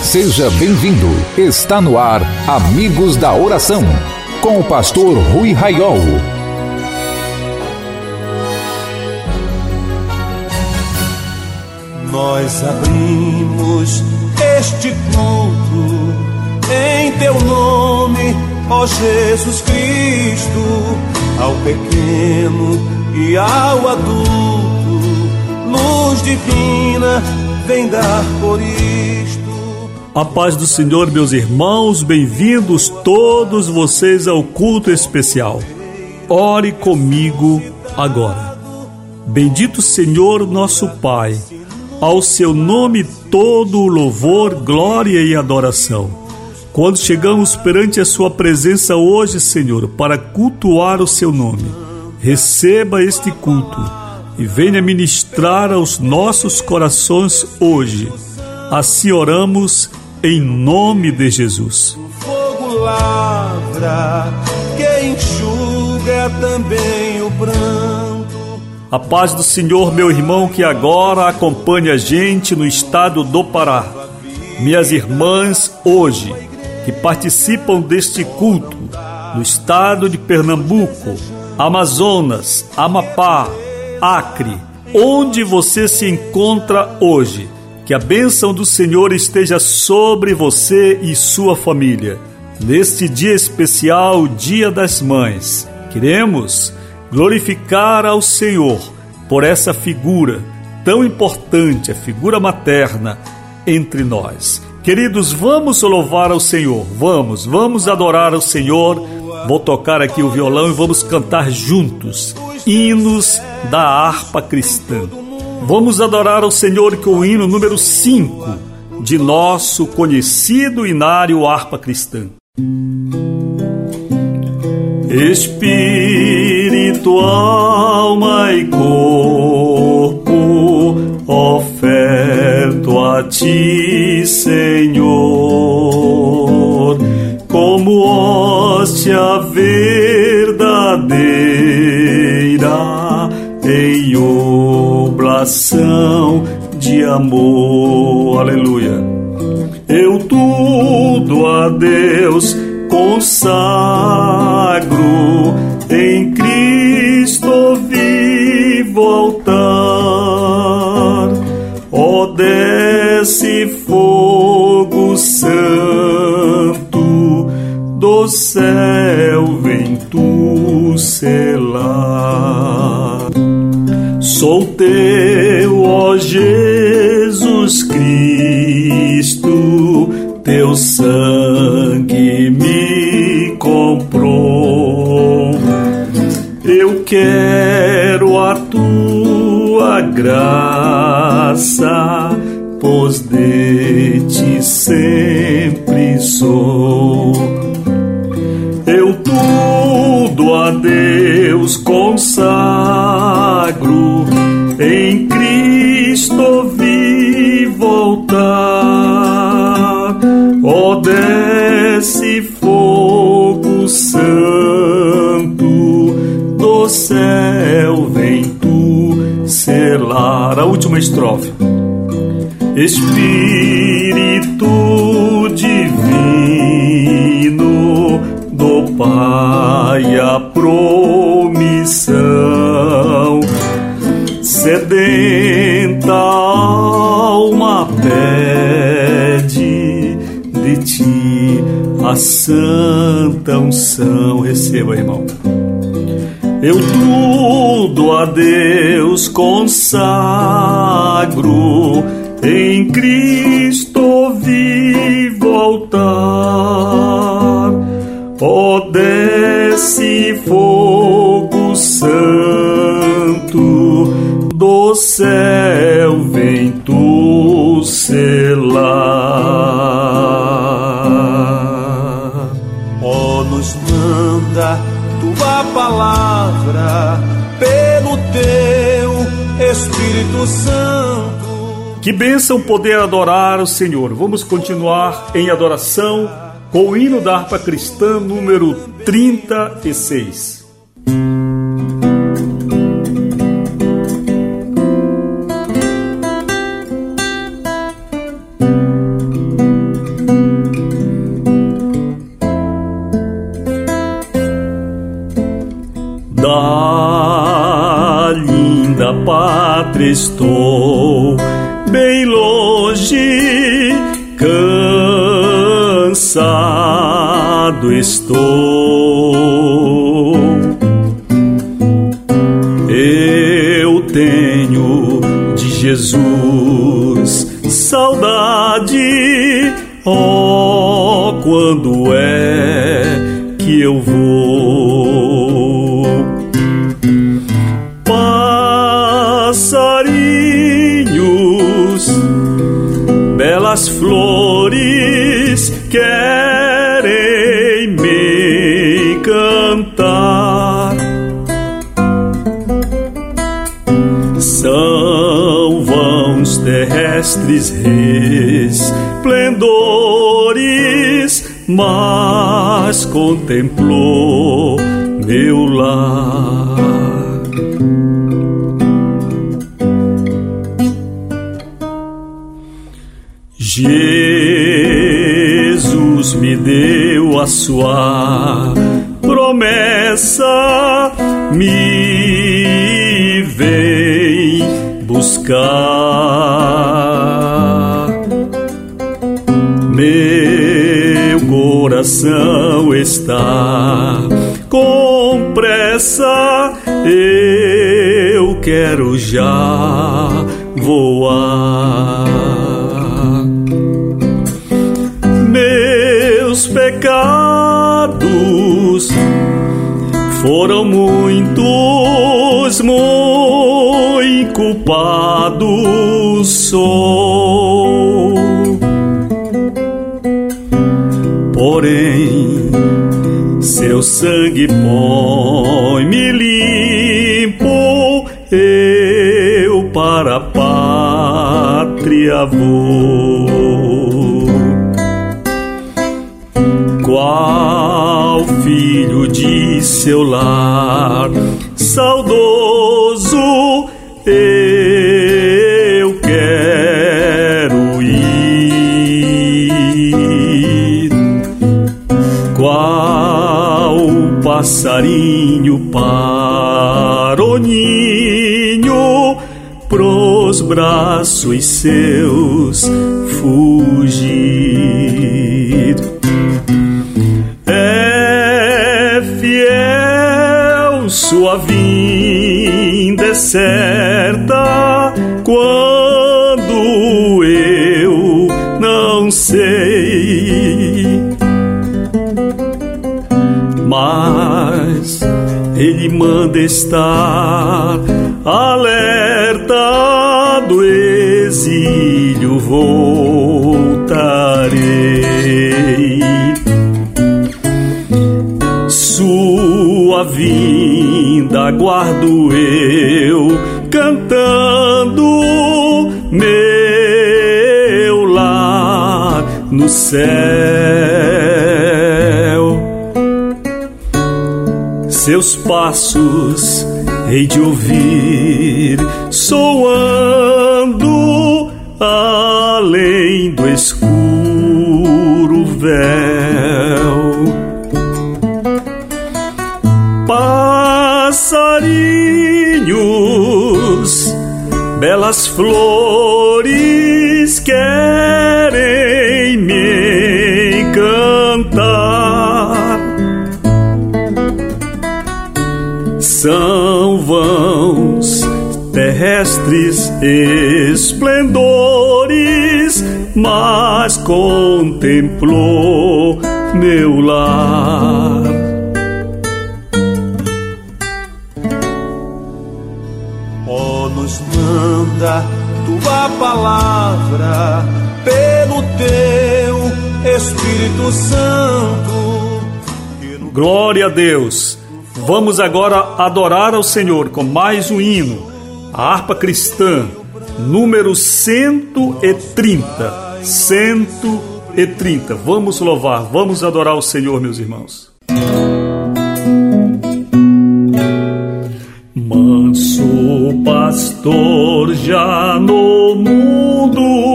Seja bem-vindo. Está no ar Amigos da Oração, com o pastor Rui Raiol. Nós abrimos este culto em teu nome, ó Jesus Cristo, ao pequeno e ao adulto, luz divina, vem dar por isto. A paz do Senhor, meus irmãos, bem-vindos todos vocês ao culto especial. Ore comigo agora. Bendito Senhor, nosso Pai, ao seu nome todo o louvor, glória e adoração. Quando chegamos perante a Sua presença hoje, Senhor, para cultuar o Seu nome, receba este culto e venha ministrar aos nossos corações hoje. Assim oramos em nome de Jesus. Fogo lavra, que enxuga também o pranto. A paz do Senhor, meu irmão, que agora acompanha a gente no estado do Pará. Minhas irmãs, hoje, que participam deste culto, no estado de Pernambuco, Amazonas, Amapá, Acre, onde você se encontra hoje que a bênção do Senhor esteja sobre você e sua família. Neste dia especial, Dia das Mães, queremos glorificar ao Senhor por essa figura tão importante, a figura materna entre nós. Queridos, vamos louvar ao Senhor, vamos, vamos adorar ao Senhor. Vou tocar aqui o violão e vamos cantar juntos hinos da harpa cristã. Vamos adorar ao Senhor com o hino número 5 de nosso conhecido inário harpa cristã. Espírito, alma e corpo, oferto a ti, Senhor, como hóstia verdadeira em oblação de amor. Aleluia. Eu tudo a Deus consagro em Cristo vivo altar. Ó oh, desce fogo santo do céu sangue me comprou. Eu quero a tua graça, pois de ti sempre sou. Eu tudo a Deus consagro, em Cristo vivo altar. Desce fogo santo do céu, vem tu selar. A última estrofe. Espírito divino do Pai a promissão, sedenta santa unção. Receba, irmão. Eu tudo a Deus consagro, em Cristo vivo altar. Ó, oh, desce fogo santo do céu, vem tu selar. Palavra pelo teu Espírito Santo. Que bênção poder adorar o Senhor. Vamos continuar em adoração com o hino da harpa cristã número 36. Estou bem longe, cansado estou. Eu tenho de Jesus saudade, oh, quando é que eu vou? Mas contemplou meu lar. Jesus me deu a sua promessa, me vem buscar. Coração está com pressa, eu quero já voar. Meus pecados foram muitos, muito culpado sou. Porém, seu sangue põe-me limpo, eu para a pátria vou. Qual filho de seu lar, saudoso, braços seus fugir. É fiel sua vinda é certa quando eu não sei. Mas ele manda estar do exílio voltarei. Sua vinda aguardo eu cantando meu lar no céu. Seus passos hei de ouvir soando além do escuro véu. Passarinhos, belas flores querem me encantar. São vãos terrestres esplendores, mas contemplou meu lar. Ó, nos manda tua palavra pelo teu Espírito Santo. Glória a Deus. Vamos agora adorar ao Senhor com mais um hino, a harpa cristã, número 130. 130. Vamos louvar, vamos adorar o Senhor, meus irmãos. Manso pastor já no mundo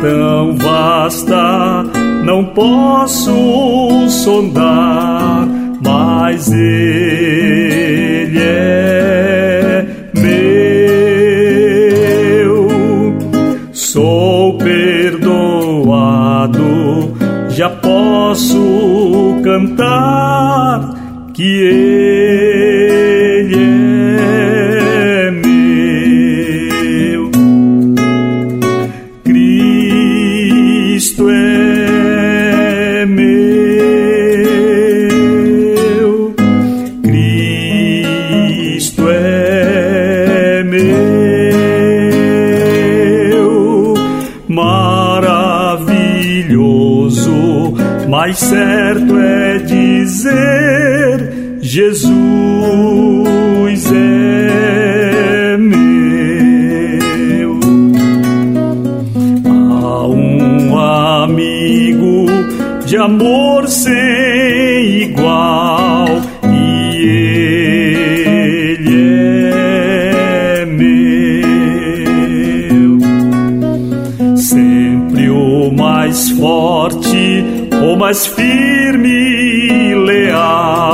tão vasta, não posso sondar, mas Ele é meu. Sou perdoado, já posso cantar que Ele mais forte, o mais firme e leal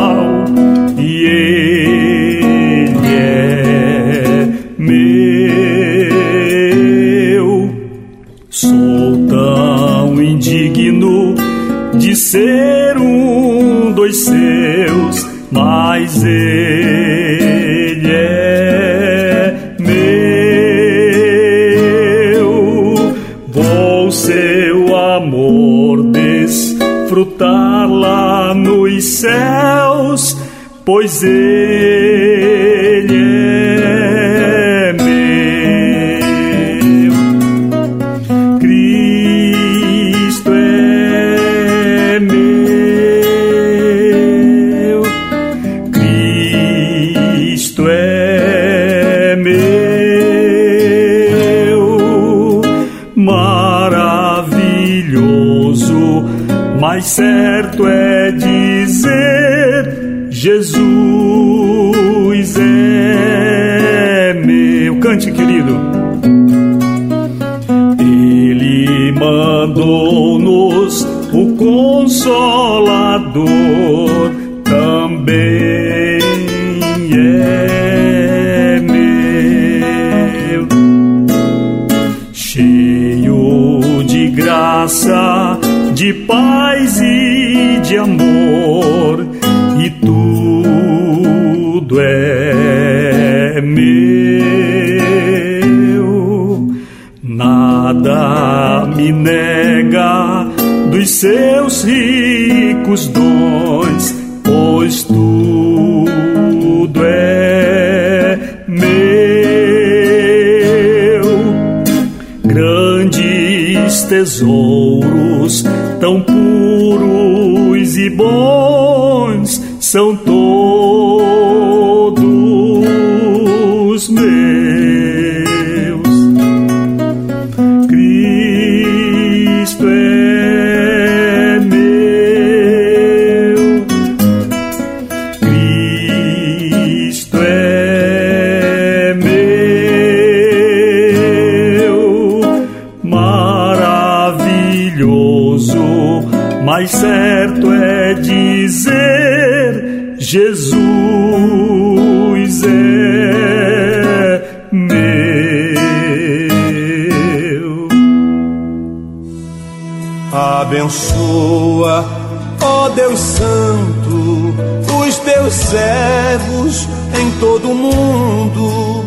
pois ele é meu. Cristo é meu, Cristo é meu, maravilhoso, mas é Jesus é meu. Cante, querido. Ele mandou-nos o Consolador, também é meu. Cheio de graça, de paz Me nega dos seus ricos dons, pois tudo é meu. Grandes tesouros, tão puros e bons, são todos Abençoa, ó Deus Santo, os teus servos em todo o mundo.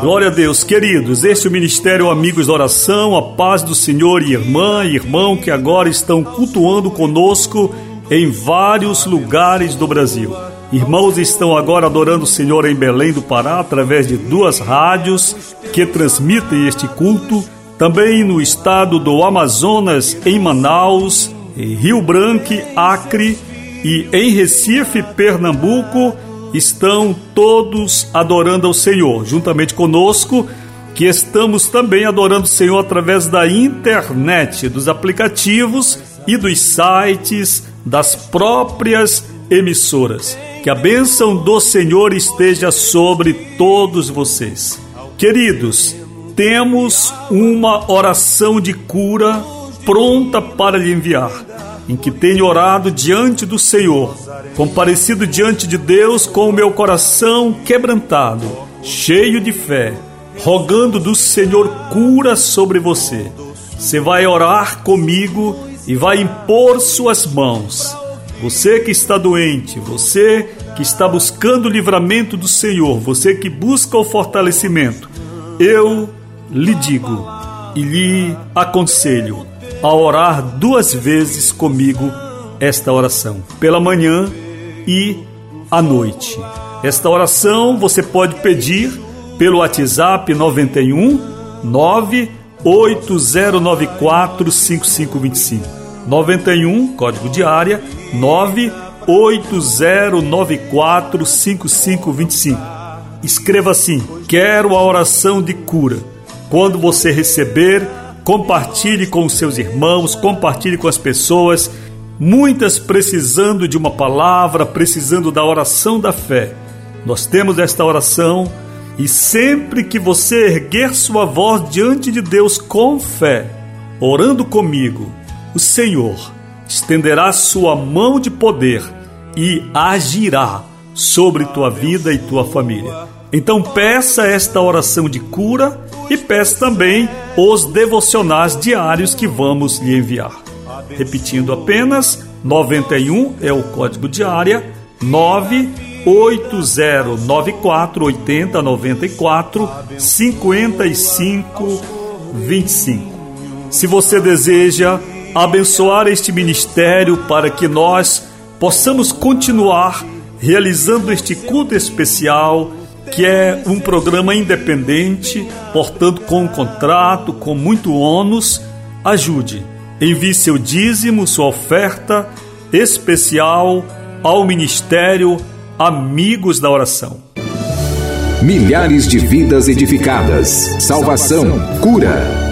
Glória a Deus, queridos. Este é o Ministério Amigos da Oração, a paz do Senhor e irmã e irmão que agora estão cultuando conosco em vários lugares do Brasil. Irmãos estão agora adorando o Senhor em Belém do Pará através de duas rádios que transmitem este culto. Também no estado do Amazonas, em Manaus, em Rio Branco, Acre e em Recife, Pernambuco, estão todos adorando ao Senhor, juntamente conosco, que estamos também adorando o Senhor através da internet, dos aplicativos e dos sites das próprias emissoras. Que a bênção do Senhor esteja sobre todos vocês. Queridos, temos uma oração de cura pronta para lhe enviar, em que tenho orado diante do Senhor, comparecido diante de Deus com o meu coração quebrantado, cheio de fé, rogando do Senhor cura sobre você. Você vai orar comigo e vai impor suas mãos você que está doente, você que está buscando o livramento do Senhor, você que busca o fortalecimento, eu lhe digo e lhe aconselho a orar duas vezes comigo esta oração, pela manhã e à noite. Esta oração você pode pedir pelo WhatsApp 91 98094 5525. 91, código de área 980945525. Escreva assim: Quero a oração de cura. Quando você receber, compartilhe com os seus irmãos, compartilhe com as pessoas, muitas precisando de uma palavra, precisando da oração da fé. Nós temos esta oração e sempre que você erguer sua voz diante de Deus com fé, orando comigo, o Senhor estenderá sua mão de poder e agirá sobre tua vida e tua família. Então peça esta oração de cura e peça também os devocionais diários que vamos lhe enviar. Repetindo apenas, 91 é o código de área 98094 8094 55 25. Se você deseja abençoar este ministério para que nós possamos continuar realizando este culto especial, que é um programa independente, portanto, com um contrato, com muito ônus. Ajude, envie seu dízimo, sua oferta especial ao Ministério Amigos da Oração. Milhares de vidas edificadas, salvação, cura.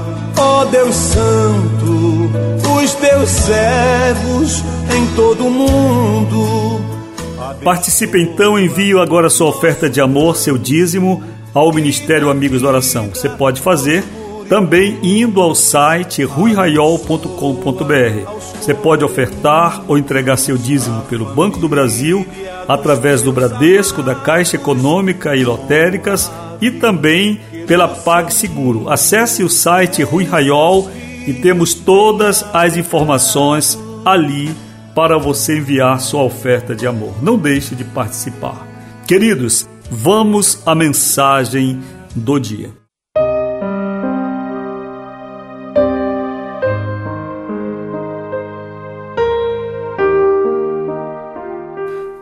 Ó Deus Santo, os teus servos em todo o mundo. Participe então, envie agora sua oferta de amor, seu dízimo, ao Ministério Amigos da Oração. Você pode fazer também indo ao site ruiraiol.com.br. Você pode ofertar ou entregar seu dízimo pelo Banco do Brasil, através do Bradesco, da Caixa Econômica e Lotéricas e também pela PagSeguro. Acesse o site Rui Raiol e temos todas as informações ali para você enviar sua oferta de amor. Não deixe de participar. Queridos, vamos à mensagem do dia.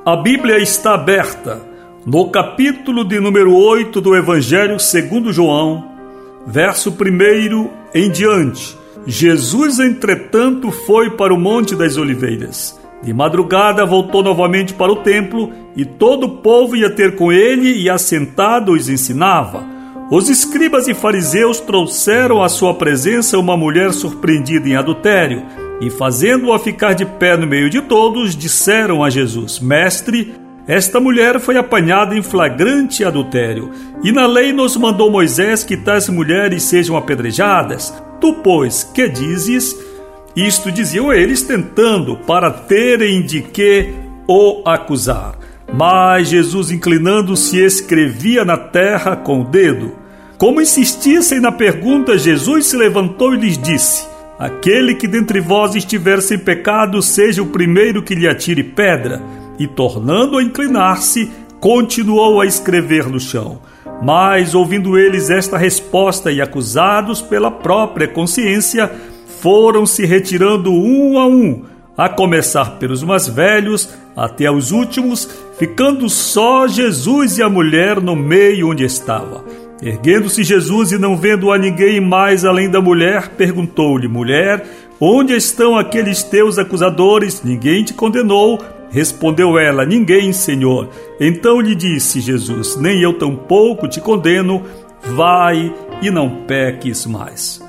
A Bíblia está aberta no capítulo de número 8 do Evangelho segundo João, verso 1 em diante, Jesus, entretanto, foi para o Monte das Oliveiras. De madrugada voltou novamente para o templo, e todo o povo ia ter com ele, e assentado os ensinava. Os escribas e fariseus trouxeram à sua presença uma mulher surpreendida em adultério, e fazendo-a ficar de pé no meio de todos, disseram a Jesus: Mestre, esta mulher foi apanhada em flagrante adultério, e na lei nos mandou Moisés que tais mulheres sejam apedrejadas. Tu, pois, que dizes? Isto diziam eles, tentando, para terem de que o acusar. Mas Jesus, inclinando-se, escrevia na terra com o dedo. Como insistissem na pergunta, Jesus se levantou e lhes disse: Aquele que dentre vós estiver sem pecado, seja o primeiro que lhe atire pedra e, tornando a inclinar-se, continuou a escrever no chão. Mas, ouvindo eles esta resposta e acusados pela própria consciência, foram se retirando um a um, a começar pelos mais velhos até os últimos, ficando só Jesus e a mulher no meio onde estava. Erguendo-se Jesus e não vendo a ninguém mais além da mulher, perguntou-lhe: Mulher, onde estão aqueles teus acusadores? Ninguém te condenou? Respondeu ela: Ninguém, Senhor. Então lhe disse Jesus: Nem eu tampouco te condeno. Vai e não peques mais.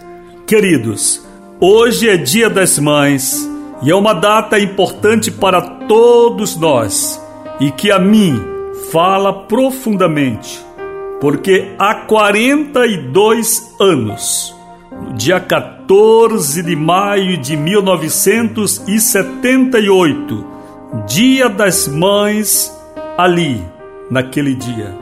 Queridos, hoje é Dia das Mães e é uma data importante para todos nós e que a mim fala profundamente, porque há 42 anos, no dia 14 de maio de 1978, Dia das Mães, ali, naquele dia.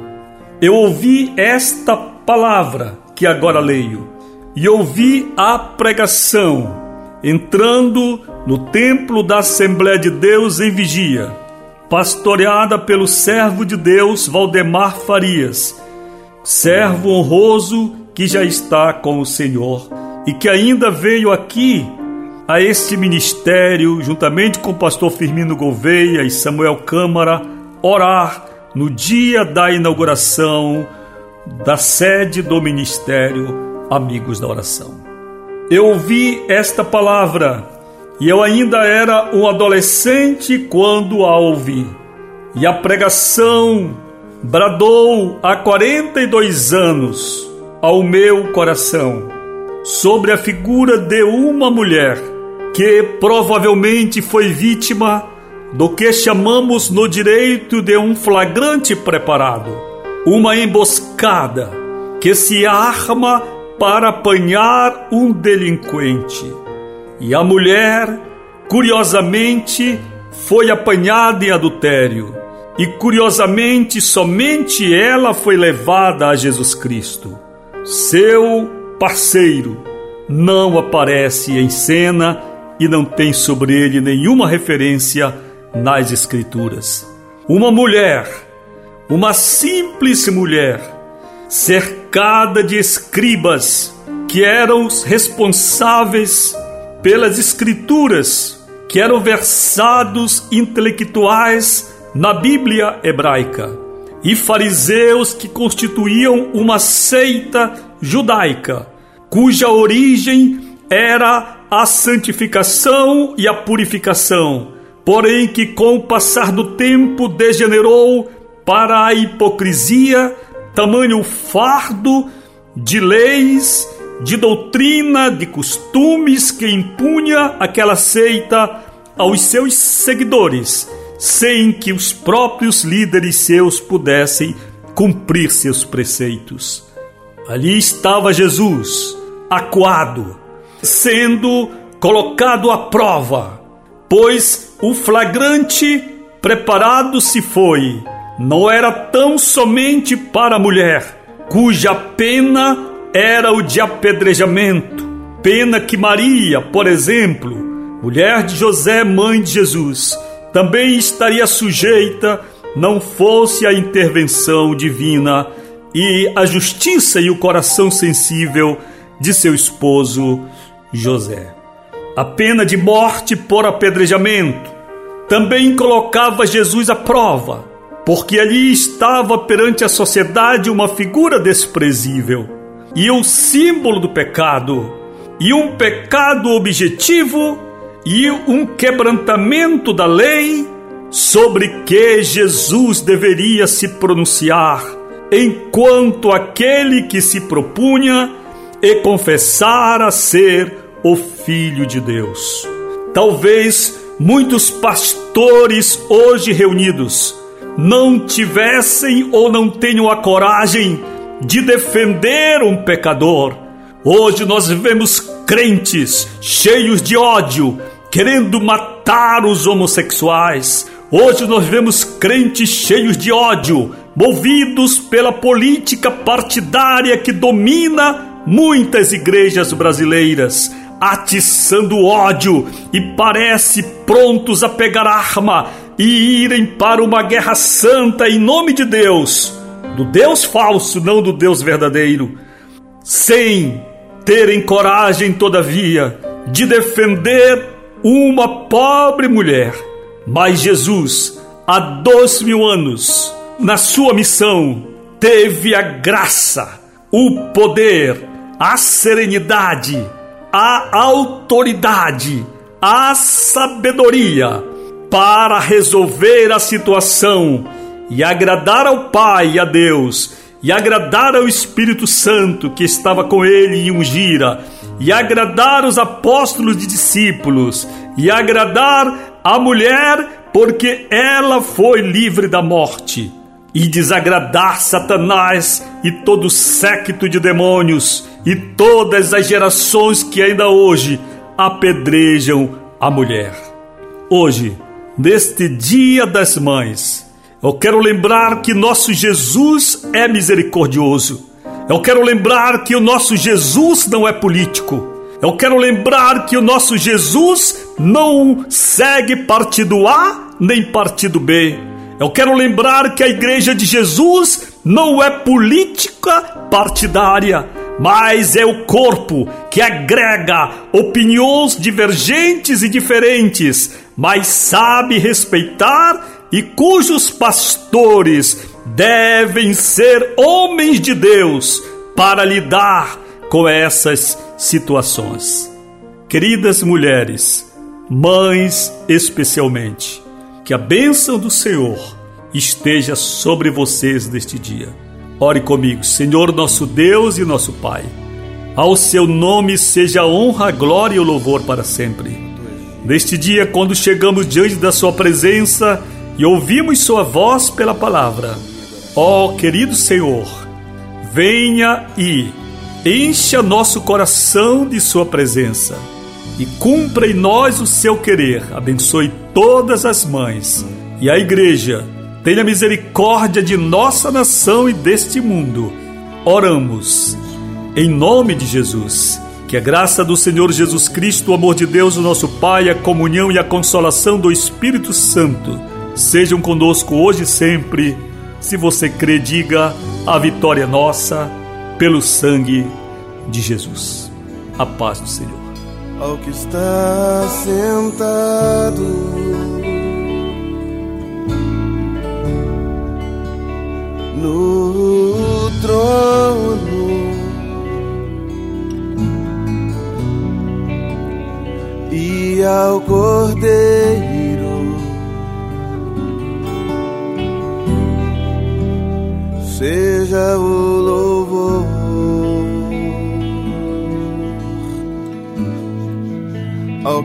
Eu ouvi esta palavra que agora leio e ouvi a pregação entrando no templo da Assembleia de Deus em vigia, pastoreada pelo servo de Deus Valdemar Farias, servo honroso que já está com o Senhor e que ainda veio aqui a este ministério, juntamente com o pastor Firmino Gouveia e Samuel Câmara, orar no dia da inauguração da sede do ministério Amigos da Oração. Eu ouvi esta palavra e eu ainda era um adolescente quando a ouvi. E a pregação bradou há 42 anos ao meu coração sobre a figura de uma mulher que provavelmente foi vítima do que chamamos no direito de um flagrante preparado, uma emboscada que se arma para apanhar um delinquente. E a mulher, curiosamente, foi apanhada em adultério. E curiosamente, somente ela foi levada a Jesus Cristo. Seu parceiro não aparece em cena e não tem sobre ele nenhuma referência nas Escrituras. Uma mulher, uma simples mulher, cercada de escribas que eram os responsáveis pelas Escrituras, que eram versados intelectuais na Bíblia hebraica, e fariseus que constituíam uma seita judaica, cuja origem era a santificação e a purificação, porém que com o passar do tempo degenerou para a hipocrisia, tamanho fardo de leis, de doutrina, de costumes que impunha aquela seita aos seus seguidores, sem que os próprios líderes seus pudessem cumprir seus preceitos. Ali estava Jesus, acuado, sendo colocado à prova, pois o flagrante preparado se foi, não era tão somente para a mulher, cuja pena era o de apedrejamento, pena que Maria, por exemplo, mulher de José, mãe de Jesus, também estaria sujeita não fosse a intervenção divina e a justiça e o coração sensível de seu esposo José. A pena de morte por apedrejamento também colocava Jesus à prova, porque ali estava perante a sociedade uma figura desprezível e o símbolo do pecado, e um pecado objetivo e um quebrantamento da lei sobre que Jesus deveria se pronunciar, enquanto aquele que se propunha e confessara ser o Filho de Deus. Talvez muitos pastores hoje reunidos não tivessem ou não tenham a coragem de defender um pecador. Hoje nós vemos crentes cheios de ódio, querendo matar os homossexuais. Hoje nós vemos crentes cheios de ódio, movidos pela política partidária que domina muitas igrejas brasileiras atiçando ódio e parece prontos a pegar arma e irem para uma guerra santa em nome de Deus, do Deus falso, não do Deus verdadeiro, sem terem coragem, todavia, de defender uma pobre mulher. Mas Jesus, há dois mil anos, na sua missão, teve a graça, o poder, a serenidade, a autoridade, a sabedoria para resolver a situação e agradar ao Pai e a Deus, e agradar ao Espírito Santo que estava com ele e ungira, e agradar os apóstolos e discípulos, e agradar a mulher, porque ela foi livre da morte, e desagradar Satanás e todo o séquito de demônios e todas as gerações que ainda hoje apedrejam a mulher. Hoje, neste Dia das Mães, eu quero lembrar que nosso Jesus é misericordioso. Eu quero lembrar que o nosso Jesus não é político. Eu quero lembrar que o nosso Jesus não segue partido A nem partido B. Eu quero lembrar que a Igreja de Jesus não é política partidária, mas é o corpo que agrega opiniões divergentes e diferentes, mas sabe respeitar e cujos pastores devem ser homens de Deus para lidar com essas situações. Queridas mulheres, mães especialmente, que a bênção do Senhor esteja sobre vocês neste dia. Ore comigo, Senhor nosso Deus e nosso Pai. Ao seu nome seja a honra, a glória e o louvor para sempre. Neste dia, quando chegamos diante da Sua presença, e ouvimos Sua voz pela palavra. Ó querido Senhor, venha e encha nosso coração de Sua presença e cumpra em nós o seu querer. Abençoe todas as mães e a igreja. Tenha misericórdia de nossa nação e deste mundo. Oramos em nome de Jesus. Que a graça do Senhor Jesus Cristo, o amor de Deus, o nosso Pai, a comunhão e a consolação do Espírito Santo sejam conosco hoje e sempre. Se você crê, diga: a vitória é nossa pelo sangue de Jesus. A paz do Senhor. Ao que está sentado. No trono e ao Cordeiro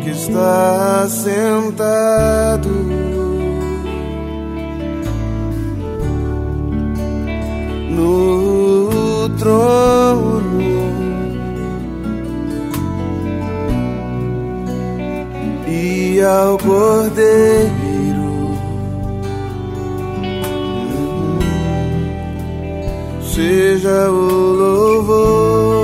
que está sentado. No trono. E ao cordeiro. Seja o